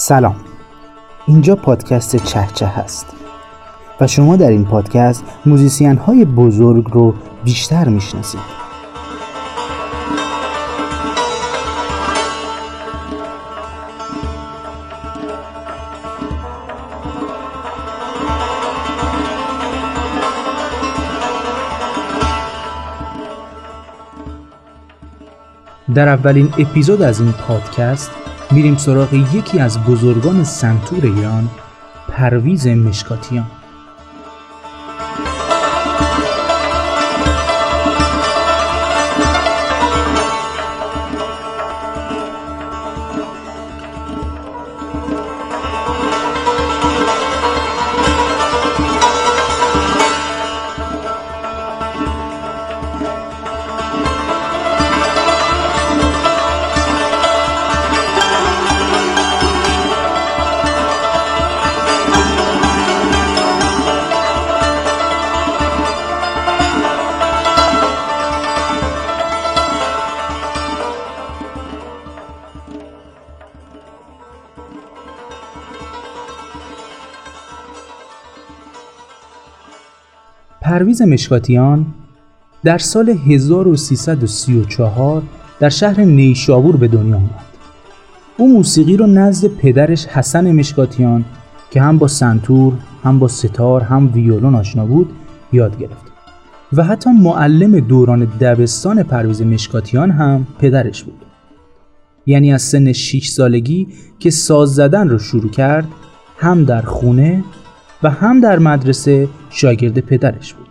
سلام. اینجا پادکست چهچه هست و شما در این پادکست موزیسین های بزرگ رو بیشتر می‌شناسید. در اولین اپیزود از این پادکست میریم سراغ یکی از بزرگان سنتور ایران پرویز مشکاتیان. پرویز مشکاتیان در سال 1334 در شهر نیشابور به دنیا آمد. او موسیقی رو نزد پدرش حسن مشکاتیان که هم با سنتور، هم با ستار، هم ویولون آشنا بود یاد گرفت. و حتی معلم دوران دبستان پرویز مشکاتیان هم پدرش بود. یعنی از سن 6 سالگی که ساز زدن رو شروع کرد هم در خونه و هم در مدرسه شاگرد پدرش بود.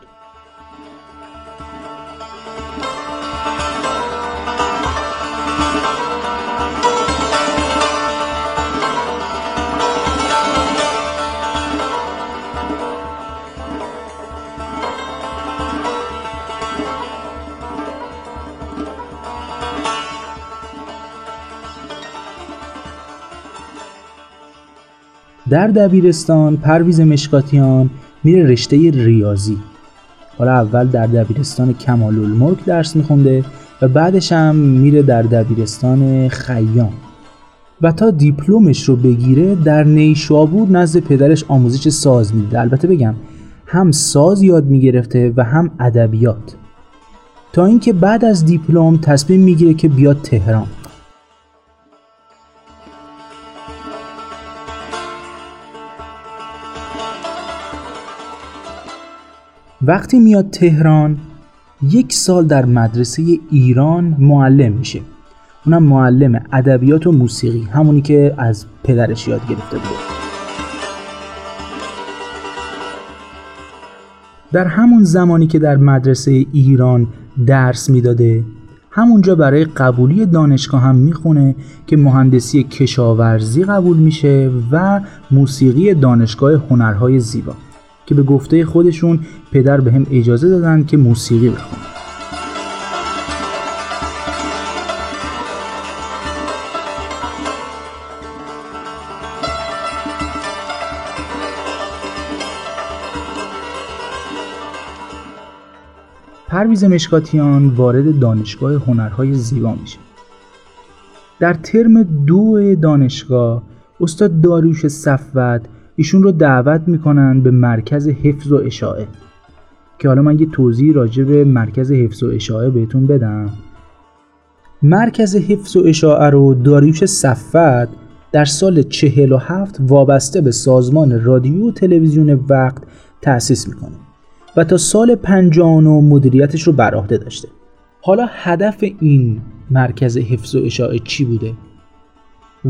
در دبیرستان پرویز مشکاتیان میره رشته ریاضی. حالا اول در دبیرستان کمال الملک درس میخونده و بعدش هم میره در دبیرستان خیام. و تا دیپلمش رو بگیره در نیشابور نزد پدرش آموزش ساز میده. البته بگم هم ساز یاد می‌گرفته و هم ادبیات. تا اینکه بعد از دیپلم تصمیم می‌گیره که بیاد تهران. وقتی میاد تهران یک سال در مدرسه ایران معلم میشه. اونم معلم ادبیات و موسیقی همونی که از پدرش یاد گرفته بود در همون زمانی که در مدرسه ایران درس می‌داده همونجا برای قبولی دانشگاه هم می‌خونه که مهندسی کشاورزی قبول میشه و موسیقی دانشگاه هنرهای زیبا. که به گفته خودشون پدر به هم اجازه دادن که موسیقی بخونم پرویز مشکاتیان وارد دانشگاه هنرهای زیبا میشه. در ترم دو دانشگاه استاد داریوش صفوت ایشون رو دعوت می‌کنن به مرکز حفظ و اشاعه. که حالا من یه توضیح راجع به مرکز حفظ و اشاعه بهتون بدم. مرکز حفظ و اشاعه رو داریوش صفت در سال 47 وابسته به سازمان رادیو و تلویزیون وقت تأسیس می‌کنه و تا سال 59 مدیریتش رو بر عهده داشته. حالا هدف این مرکز حفظ و اشاعه چی بوده؟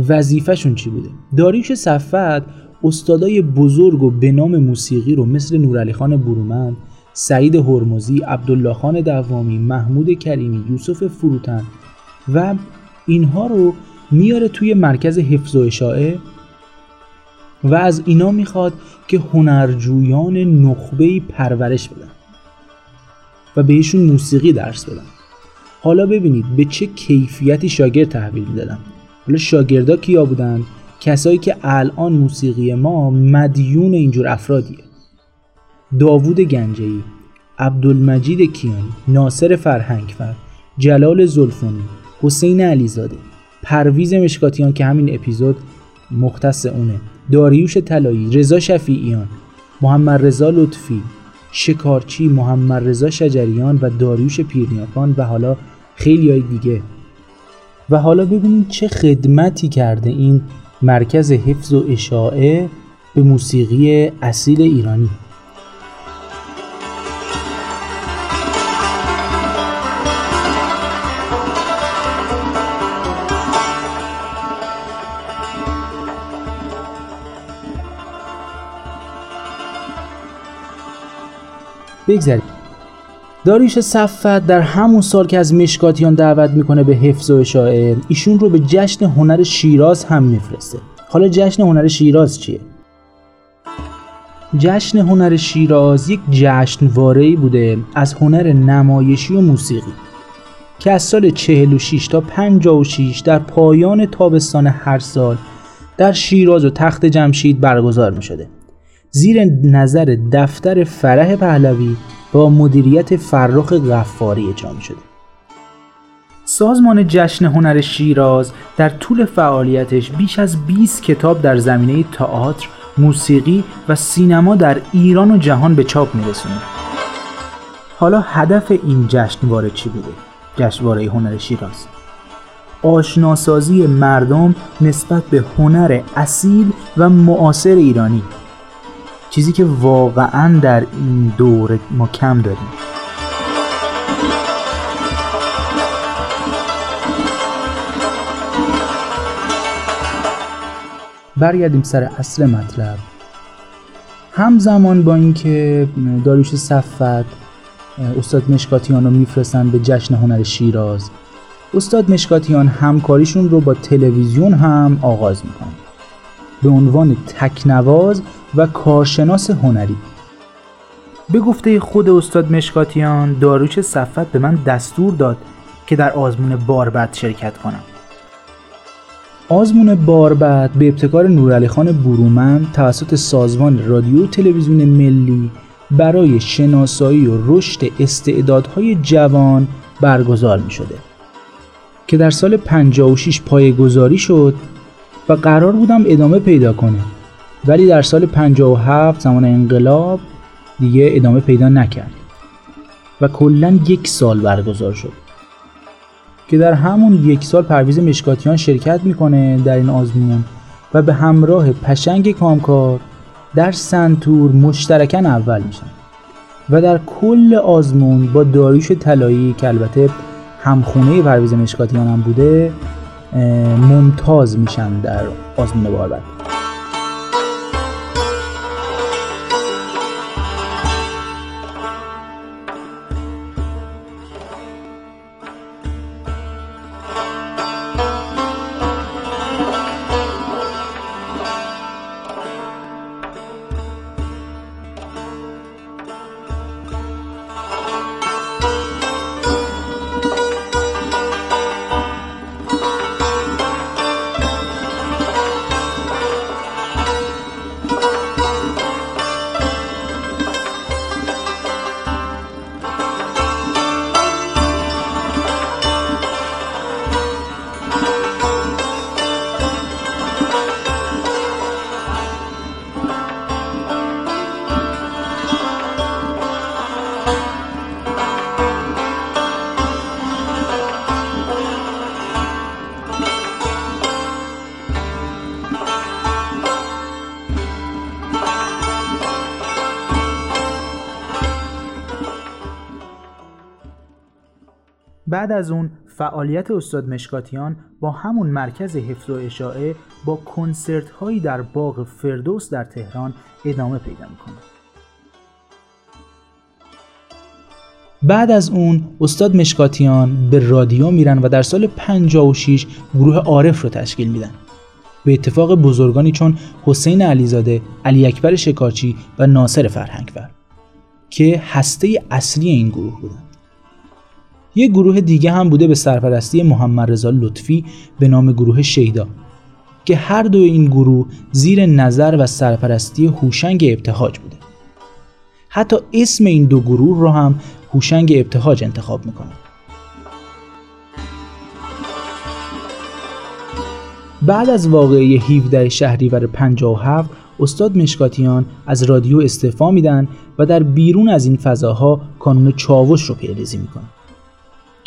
وظیفهشون چی بوده؟ داریوش صفت استادای بزرگ و به نام موسیقی رو مثل نورعلی خان برومند، سعید هرمزی، عبدالله خان دوامی، محمود کریمی، یوسف فروتن و اینها رو میاره توی مرکز حفظ و اشاعه و از اینا می‌خواد که هنرجویان نخبه پرورش بدن و بهشون موسیقی درس بدن. حالا ببینید به چه کیفیتی شاگرد تحویل می‌دادن. حالا شاگردا کیا بودن؟ کسایی که الان موسیقی ما مدیون اینجور افرادیه. داوود گنجهی عبدالمجید کیانی ناصر فرهنگفر جلال زلفونی حسین علیزاده پرویز مشکاتیان که همین اپیزود مختص اونه داریوش طلایی رضا شفیعیان محمد رضا لطفی شکارچی محمد رضا شجریان و داریوش پیرنیاکان و حالا خیلی های دیگه. و حالا ببینید چه خدمتی کرده این مرکز حفظ و اشاعه به موسیقی اصیل ایرانی. بگذاریم داریوش صفت در همون سال که از مشکاتیان دعوت می‌کنه به حفظ و اشاعه ایشون رو به جشن هنر شیراز هم میفرسته حالا جشن هنر شیراز چیه؟ جشن هنر شیراز یک جشنواره‌ای بوده از هنر نمایشی و موسیقی که از سال 46 تا 56 در پایان تابستان هر سال در شیراز و تخت جمشید برگزار می شده. زیر نظر دفتر فرح پهلوی با مدیریت فرخ غفاری اجرا شده سازمان جشن هنر شیراز در طول فعالیتش بیش از 20 کتاب در زمینه تئاتر، موسیقی و سینما در ایران و جهان به چاپ میرسونه. حالا هدف این جشنواره چی بوده؟ جشنواره هنر شیراز آشناسازی مردم نسبت به هنر اصیل و معاصر ایرانی چیزی که واقعا در این دور ما کم داریم. برگردیم سر اصل مطلب. همزمان با اینکه داریوش صفت استاد مشکاتیان رو میفرستن به جشن هنر شیراز استاد مشکاتیان همکاریشون رو با تلویزیون هم آغاز می‌کنن. به عنوان تکنواز و کارشناس هنری. به گفته خود استاد مشکاتیان داروش صفت به من دستور داد که در آزمون باربد شرکت کنم. آزمون باربد به ابتکار نورعلی خان برومند توسط سازمان رادیو تلویزیون ملی برای شناسایی و رشد استعدادهای جوان برگزار می شده که در سال 56 پایگذاری شد و قرار بودم ادامه پیدا کنه ولی در سال 57 زمان انقلاب دیگه ادامه پیدا نکرد. و کلا یک سال برگزار شد. که در همون یک سال پرویز مشکاتیان شرکت می‌کنه در این آزمون و به همراه پشنگ کامکار در سنتور مشترکن اول میشن. و در کل آزمون با داریوش طلایی که البته همخونه پرویز مشکاتیان هم بوده ممتاز میشن در آزمون باربد بعد از اون فعالیت استاد مشکاتیان با همون مرکز حفظ و اشاعه با کنسرت هایی در باغ فردوس در تهران ادامه پیدا می‌کنه. بعد از اون استاد مشکاتیان به رادیو میرن و در سال 56 گروه عارف رو تشکیل میدن. به اتفاق بزرگانی چون حسین علیزاده، علی اکبر شکارچی و ناصر فرهنگور که هسته اصلی این گروه بودن. یک گروه دیگه هم بوده به سرپرستی محمد رضا لطفی به نام گروه شیدا که هر دو این گروه زیر نظر و سرپرستی هوشنگ ابتهاج بوده. حتی اسم این دو گروه رو هم هوشنگ ابتهاج انتخاب می‌کنه. بعد از واقعه 17 شهریور 57 استاد مشکاتیان از رادیو استعفا میدن و در بیرون از این فضاها کانون چاوش رو پیریزی می‌کنن.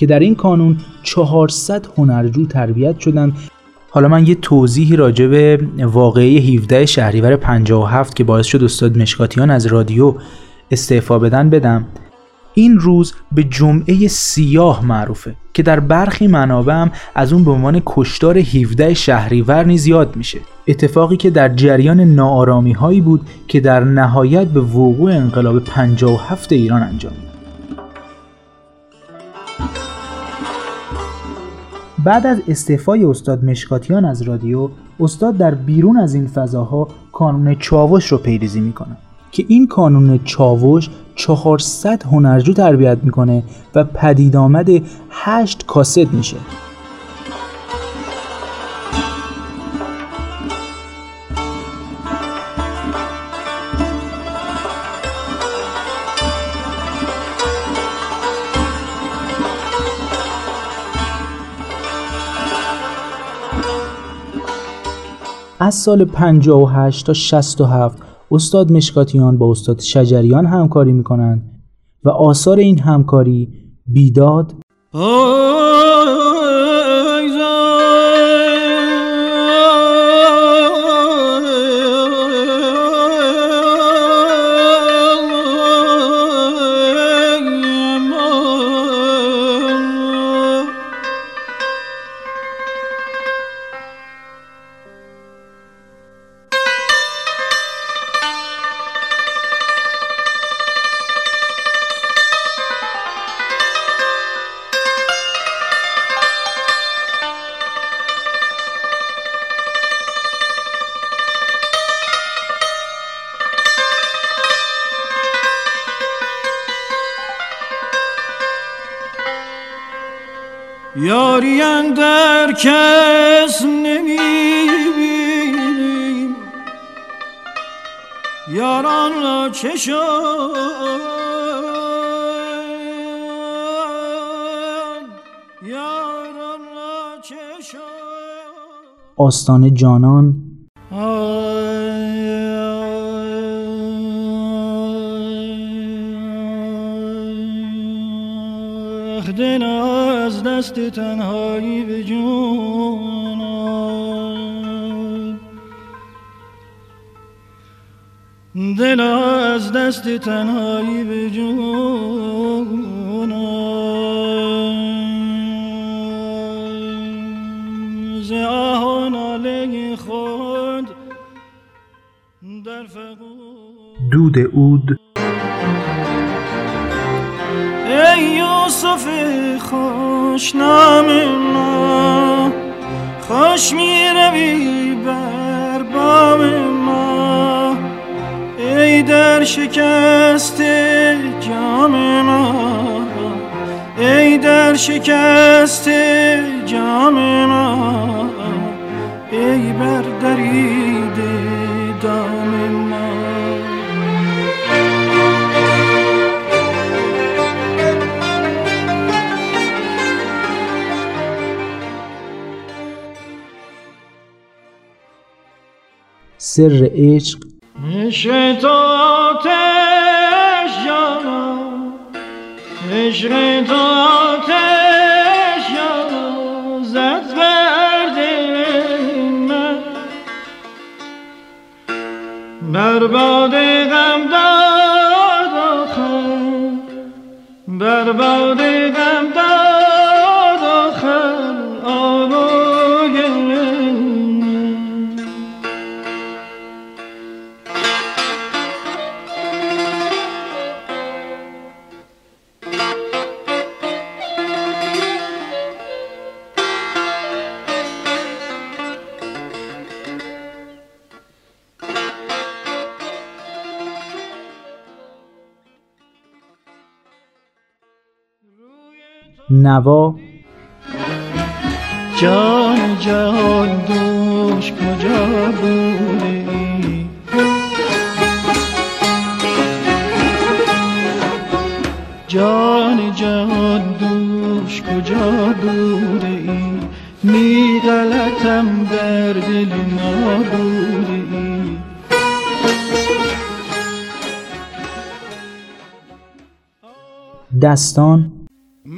که در این کانون 400 هنرجو تربیت شدن حالا من یه توضیحی راجع به واقعه 17 شهریور 57 که باعث شد استاد مشکاتیان از رادیو استعفا بدن بدم. این روز به جمعه سیاه معروفه که در برخی منابع هم از اون به عنوان کشتار 17 شهریور نیز یاد میشه. اتفاقی که در جریان ناآرامی هایی بود که در نهایت به وقوع انقلاب 57 ایران انجام بعد از استعفای استاد مشکاتیان از رادیو استاد در بیرون از این فضاها کانون چاوش رو پیریزی می‌کنه که این کانون چاوش 400 هنرجو تربیت می‌کنه و پدید آمد 8 کاست میشه. از سال 58 تا 67 استاد مشکاتیان با استاد شجریان همکاری می‌کنند و آثار این همکاری بیداد. یاریم در کس نمی‌بینیم. یاران را چه آستان جانان دست تنهایی به جون دل از دست تنهایی به جون ز آه ناله خود در فقود دود اود ای یوسف خوش نام ما. خوش می روی بر بام ما. ای در شکست جام ما. ای در شکست جام ما. ای بر دریده سر عشق. بر باد غم داد آخر بر باد نوا. جان جهان دوش کجا بوده ای؟ جان جهان دوش کجا بوده ای؟ می غلطم در دل نابودی دستان.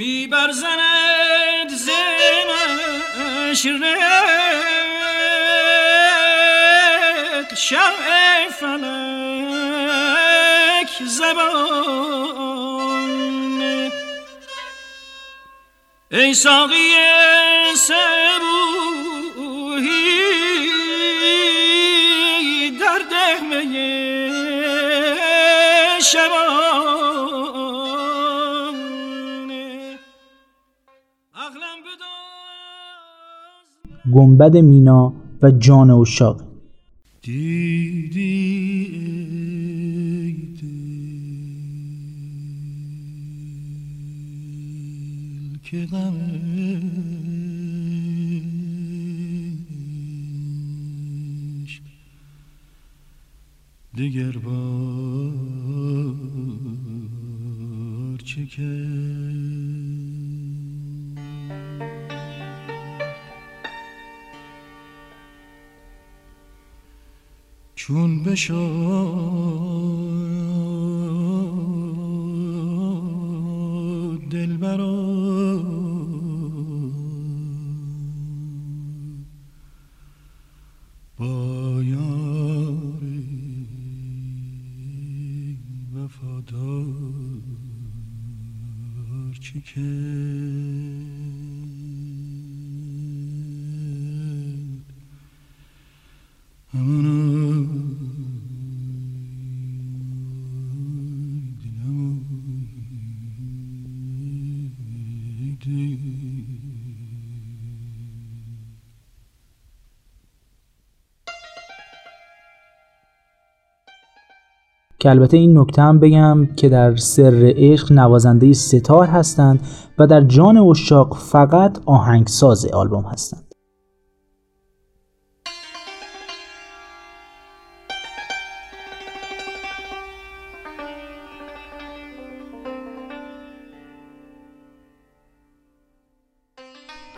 می برزند زنش رق شمع فلک زبان. ای ساقی سبوهی در دهمه شبانه گنبد مینا و جان اشاق که دگر بار چکد چون بشد دلبرا. با یار وفادار کرد همانا که البته این نکته هم بگم که در سر عشق نوازنده ستار هستند و در جان اشاق فقط آهنگساز آلبوم هستند.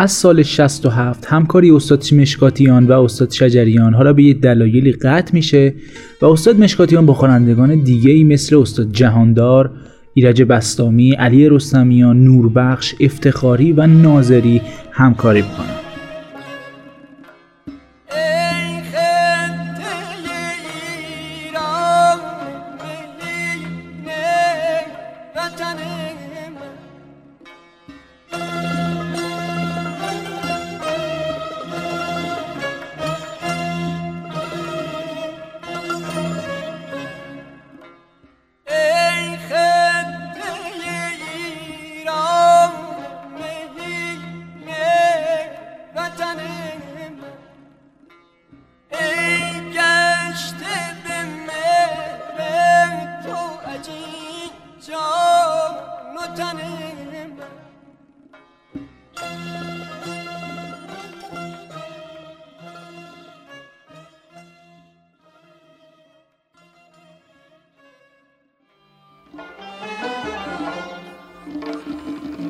از سال 67 همکاری استاد مشکاتیان و استاد شجریان حالا به یه دلایلی قطع میشه و استاد مشکاتیان با خوانندگان دیگه ای مثل استاد جهاندار، ایرج بستامی، علی رستمیان، نوربخش، افتخاری و ناظری همکاری می‌کنن.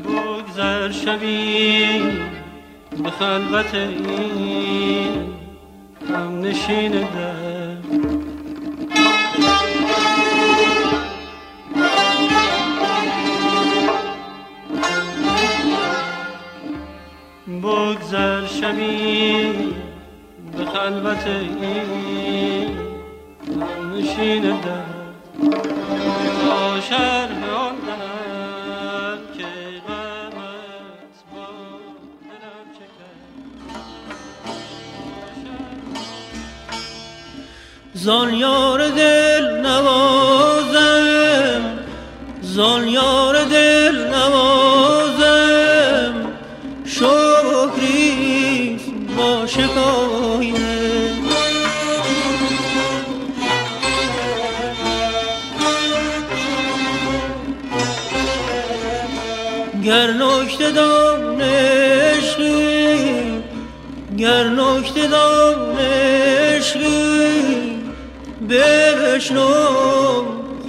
بگذر شبی به خلوت این هم نشین در بگذر شبی به خلوت این هم نشین در شرح که با زان یار دل نوازم زان یار دل گر نکته دانشی گر نکته دانشی بشنو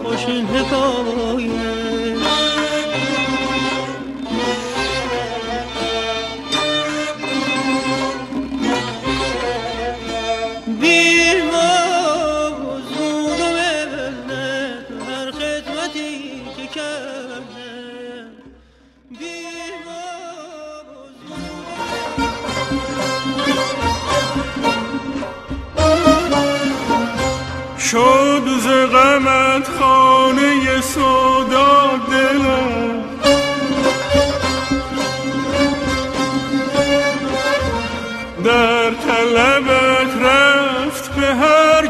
خوش این حکایت های سودا دلم. در طلبت رفت به هر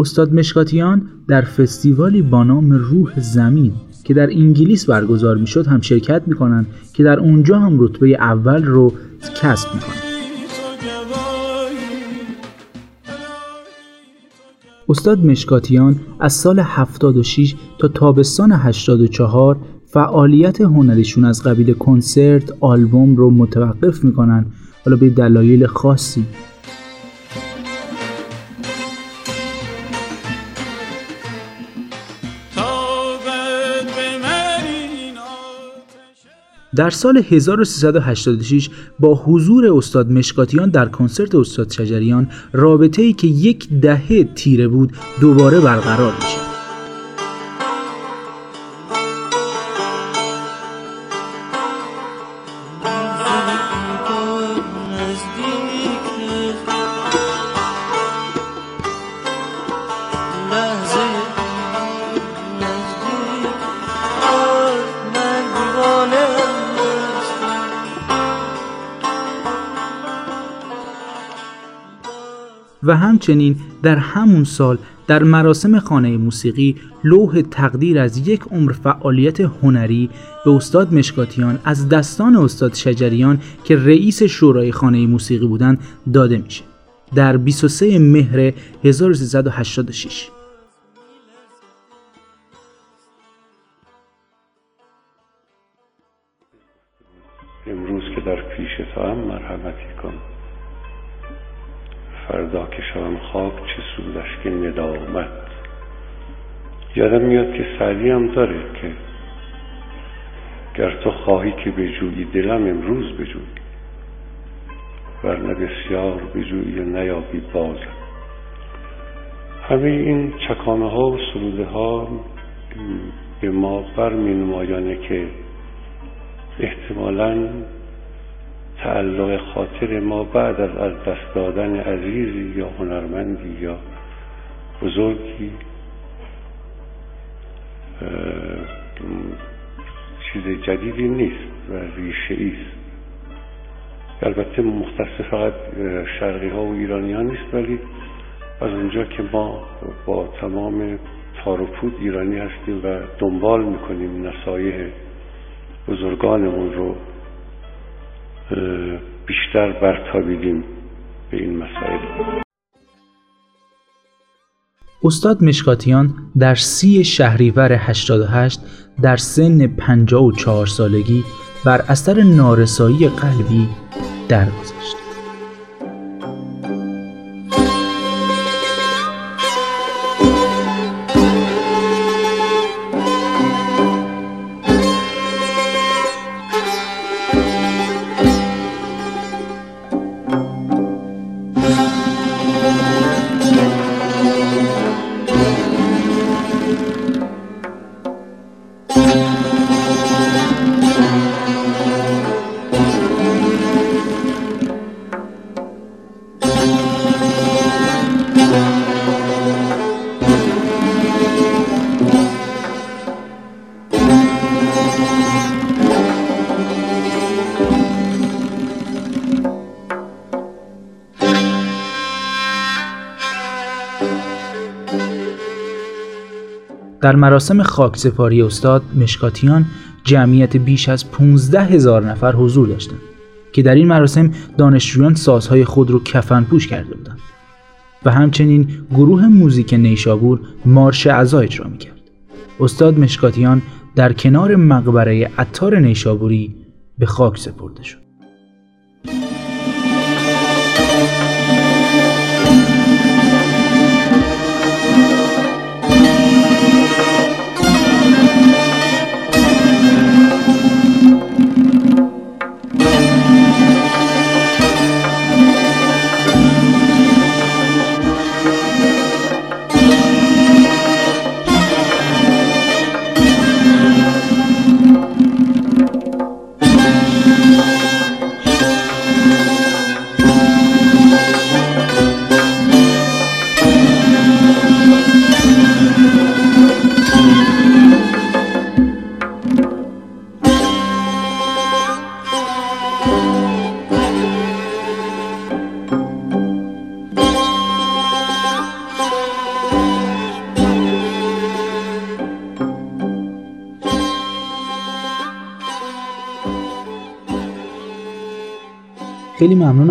استاد مشکاتیان در فستیوالی با نام روح زمین که در انگلیس برگزار می‌شد هم شرکت می‌کنند که در اونجا هم رتبه اول رو کسب می‌کنند. استاد مشکاتیان از سال 76 تا تابستان 84 فعالیت هنریشون از قبیل کنسرت، آلبوم رو متوقف می‌کنن حالا به دلایل خاصی در سال 1386 با حضور استاد مشکاتیان در کنسرت استاد شجریان رابطه ای که یک دهه تیره بود دوباره برقرار میشه و همچنین در همون سال در مراسم خانه موسیقی لوح تقدیر از یک عمر فعالیت هنری به استاد مشکاتیان از دستان استاد شجریان که رئیس شورای خانه موسیقی بودند داده میشه. در 23 مهر 1386 امروز که در پیش تو هم مرحمتی. فردا که شوم خاک چه سودش که ندامت. یادم میاد که سعدی هم داره که گر تو خواهی که بجویی دلم امروز بجوی. ورنه بسیار بجویی و نیابی بازم همه این چکانه ها و سروده ها به ما بر می که احتمالاً تعلق خاطر ما بعد از از دست دادن عزیزی یا هنرمندی یا بزرگی چیز جدیدی نیست و ریشه است. البته مختص فقط شرقی ها و ایرانی ها نیست ولی از اونجا که ما با تمام تاروپود ایرانی هستیم و دنبال می‌کنیم نصایح بزرگانمون رو بیشتر برتابیدیم به این مسائل استاد مشکاتیان در سی شهریور 88 در سن 54 سالگی بر اثر نارسایی قلبی درگذشت. در مراسم خاکسپاری استاد مشکاتیان جمعیت بیش از 15 هزار نفر حضور داشتند که در این مراسم دانشجویان سازهای خود رو کفن پوش کرده بودند و همچنین گروه موزیک نیشابور مارش عزا اجرا می‌کرد. استاد مشکاتیان در کنار مقبره عطار نیشابوری به خاک سپرده شد.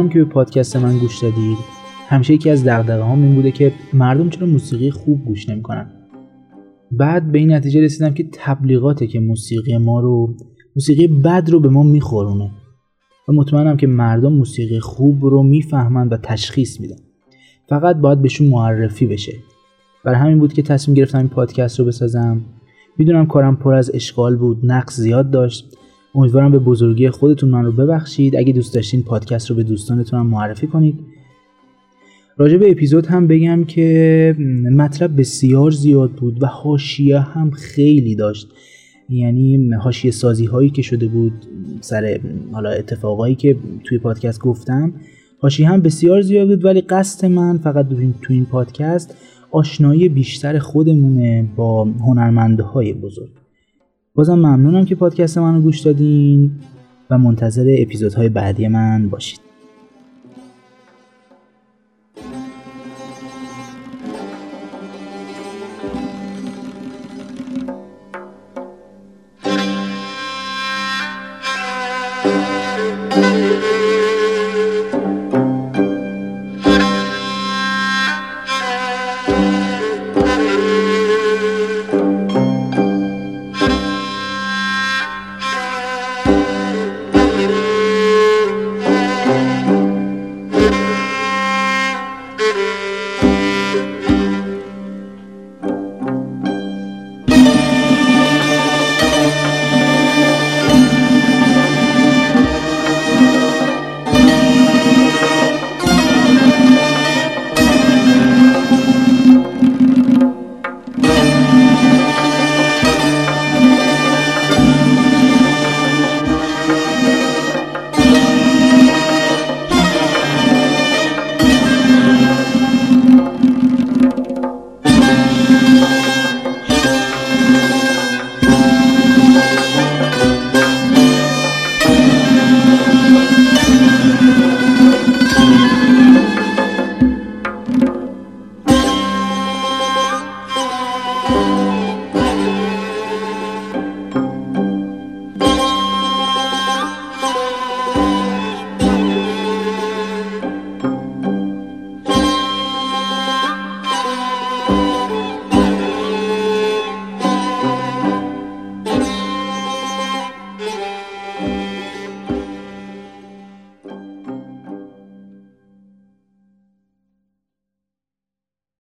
ممنونم که به پادکست من گوش دادید. همیشه یکی از دغدغه هام این بوده که مردم چرا موسیقی خوب گوش نمی‌کنن. بعد به این نتیجه رسیدم که تبلیغاته که موسیقی ما رو موسیقی بد رو به ما میخورونه و مطمئنم که مردم موسیقی خوب رو می‌فهمن و تشخیص میدن. فقط باید بهشون معرفی بشه. برای همین بود که تصمیم گرفتم این پادکست رو بسازم. می‌دونم کارم پر از اشغال بود نقص زیاد داشت. امیدوارم به بزرگی خودتون من رو ببخشید. اگه دوست داشتین پادکست رو به دوستانتون معرفی کنید. راجع به اپیزود هم بگم که مطلب بسیار زیاد بود و حاشیه هم خیلی داشت. یعنی حاشیه سازی هایی که شده بود سر حالا اتفاقایی که توی پادکست گفتم حاشیه هم بسیار زیاد بود. ولی قصد من فقط تو این پادکست آشنایی بیشتر خودمونه با هنرمنده های بزرگ. بازم ممنونم که پادکست منو گوش دادین و منتظر اپیزودهای بعدی من باشید.